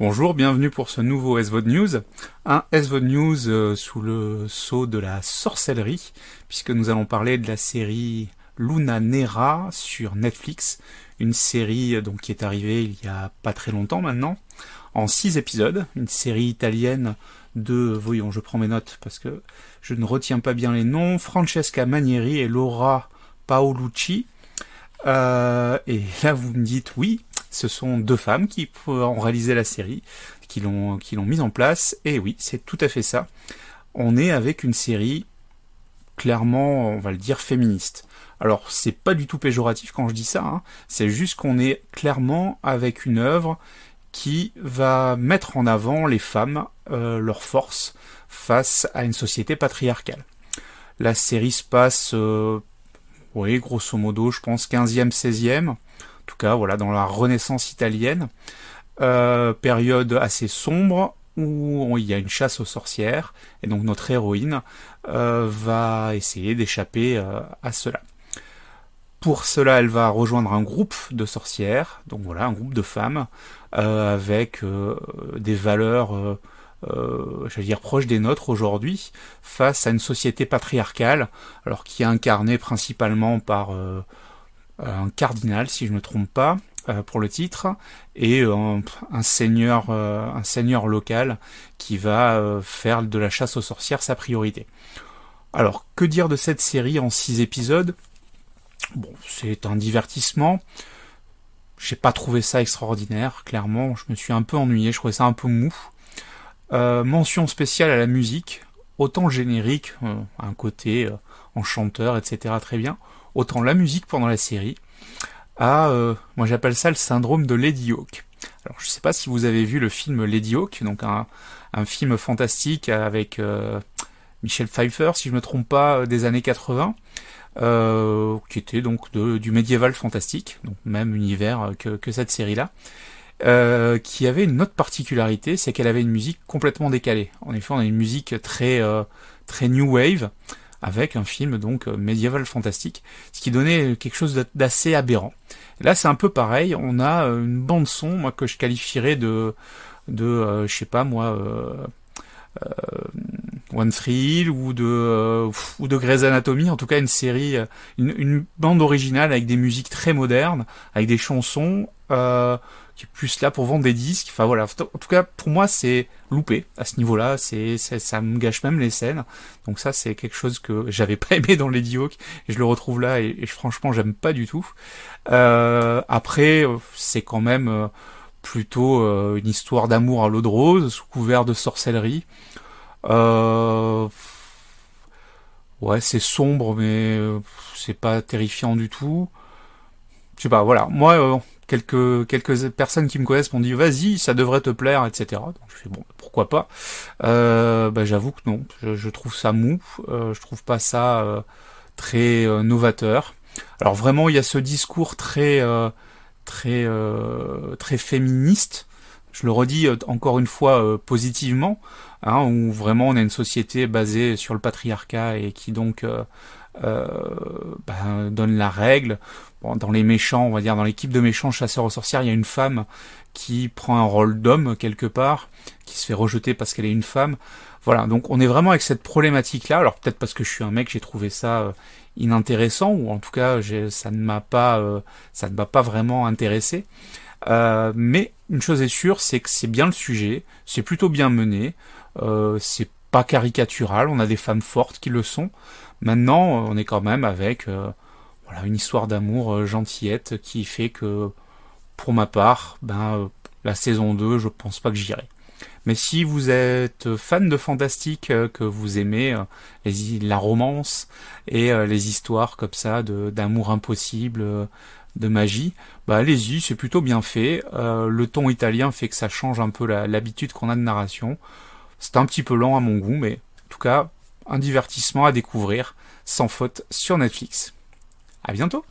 Bonjour, bienvenue pour ce nouveau SVOD News. Un SVOD News euh, sous le sceau de la sorcellerie, puisque nous allons parler de la série Luna Nera sur Netflix, une série euh, donc qui est arrivée il y a pas très longtemps maintenant, en six épisodes, une série italienne de, voyons, je prends mes notes parce que je ne retiens pas bien les noms, Francesca Manieri et Laura Paolucci. Euh, et là vous me dites oui, ce sont deux femmes qui ont réalisé la série, qui l'ont mise en place. Et oui, c'est tout à fait ça. On est avec une série clairement, on va le dire, féministe. Alors c'est pas du tout péjoratif quand je dis ça. Hein. C'est juste qu'on est clairement avec une œuvre qui va mettre en avant les femmes, euh, leurs forces face à une société patriarcale. La série se passe, euh, oui, grosso modo, je pense 15e, 16e tout cas voilà dans la Renaissance italienne, euh, période assez sombre où il y a une chasse aux sorcières et donc notre héroïne euh, va essayer d'échapper euh, à cela. Pour cela, elle va rejoindre un groupe de sorcières, donc voilà, un groupe de femmes avec des valeurs, j'allais dire proches des nôtres aujourd'hui, face à une société patriarcale, alors qui est incarnée principalement par un cardinal, si je ne me trompe pas, euh, pour le titre, et euh, un, seigneur, un seigneur local qui va faire de la chasse aux sorcières sa priorité. Alors, que dire de cette série en six épisodes? Bon, c'est un divertissement. J'ai pas trouvé ça extraordinaire, clairement. Je me suis un peu ennuyé, je trouvais ça un peu mou. mention spéciale à la musique, autant le générique, un côté enchanteur, etc. Très bien autant la musique pendant la série a, euh, moi j'appelle ça le syndrome de Lady Hawk. Alors je sais pas si vous avez vu le film Lady Hawk, donc un, film fantastique avec euh, Michel Pfeiffer, si je me trompe pas, euh, des années 80, euh, qui était donc du médiéval fantastique, donc même univers que, cette série-là. Qui avait une autre particularité, c'est qu'elle avait une musique complètement décalée. En effet, on a une musique très new wave, avec un film donc euh, médiéval fantastique, ce qui donnait quelque chose d'assez aberrant. là, c'est un peu pareil. On a euh, une bande son, moi que je qualifierais de, de, euh, je sais pas moi, One Hill ou de ou de Grey's Anatomy, en tout cas une série, une, bande originale avec des musiques très modernes, avec des chansons qui est plus là pour vendre des disques. Enfin voilà, en tout cas pour moi c'est loupé à ce niveau-là. Ça me gâche même les scènes. Donc ça c'est quelque chose que j'avais pas aimé dans Lady Hawk et je le retrouve là et, franchement j'aime pas du tout. Euh, après c'est quand même euh, plutôt euh, une histoire d'amour à l'eau de rose sous couvert de sorcellerie. Euh, ouais c'est sombre mais c'est pas terrifiant du tout. Je sais pas, voilà. Moi, quelques personnes qui me connaissent m'ont dit vas-y ça devrait te plaire etc donc je fais bon pourquoi pas. Euh, bah, j'avoue que non. Je, trouve ça mou. Euh, je trouve pas ça euh, très novateur. Alors vraiment il y a ce discours très très très féministe. Je le redis encore une fois positivement hein, où vraiment on a une société basée sur le patriarcat et qui donc euh, ben, donne la règle. Dans les méchants, on va dire dans l'équipe de méchants chasseurs aux sorcières, il y a une femme qui prend un rôle d'homme quelque part, qui se fait rejeter parce qu'elle est une femme. Voilà, donc on est vraiment avec cette problématique-là. Alors peut-être parce que je suis un mec, j'ai trouvé ça euh, inintéressant, ou en tout cas ça ne m'a pas, euh, ça ne m'a pas vraiment intéressé. Mais une chose est sûre, c'est que c'est bien le sujet, c'est plutôt bien mené, euh, c'est pas caricatural, on a des femmes fortes qui le sont. Maintenant, on est quand même avec euh, une histoire d'amour euh, gentillette qui fait que, pour ma part, ben euh, la saison 2, je pense pas que j'irai. Mais si vous êtes fan de fantastique, que vous aimez la romance et les histoires comme ça d'amour impossible, de magie, bah allez-y, c'est plutôt bien fait. le ton italien fait que ça change un peu l'habitude qu'on a de narration. C'est un petit peu lent à mon goût, mais en tout cas, un divertissement à découvrir sans faute sur Netflix. À bientôt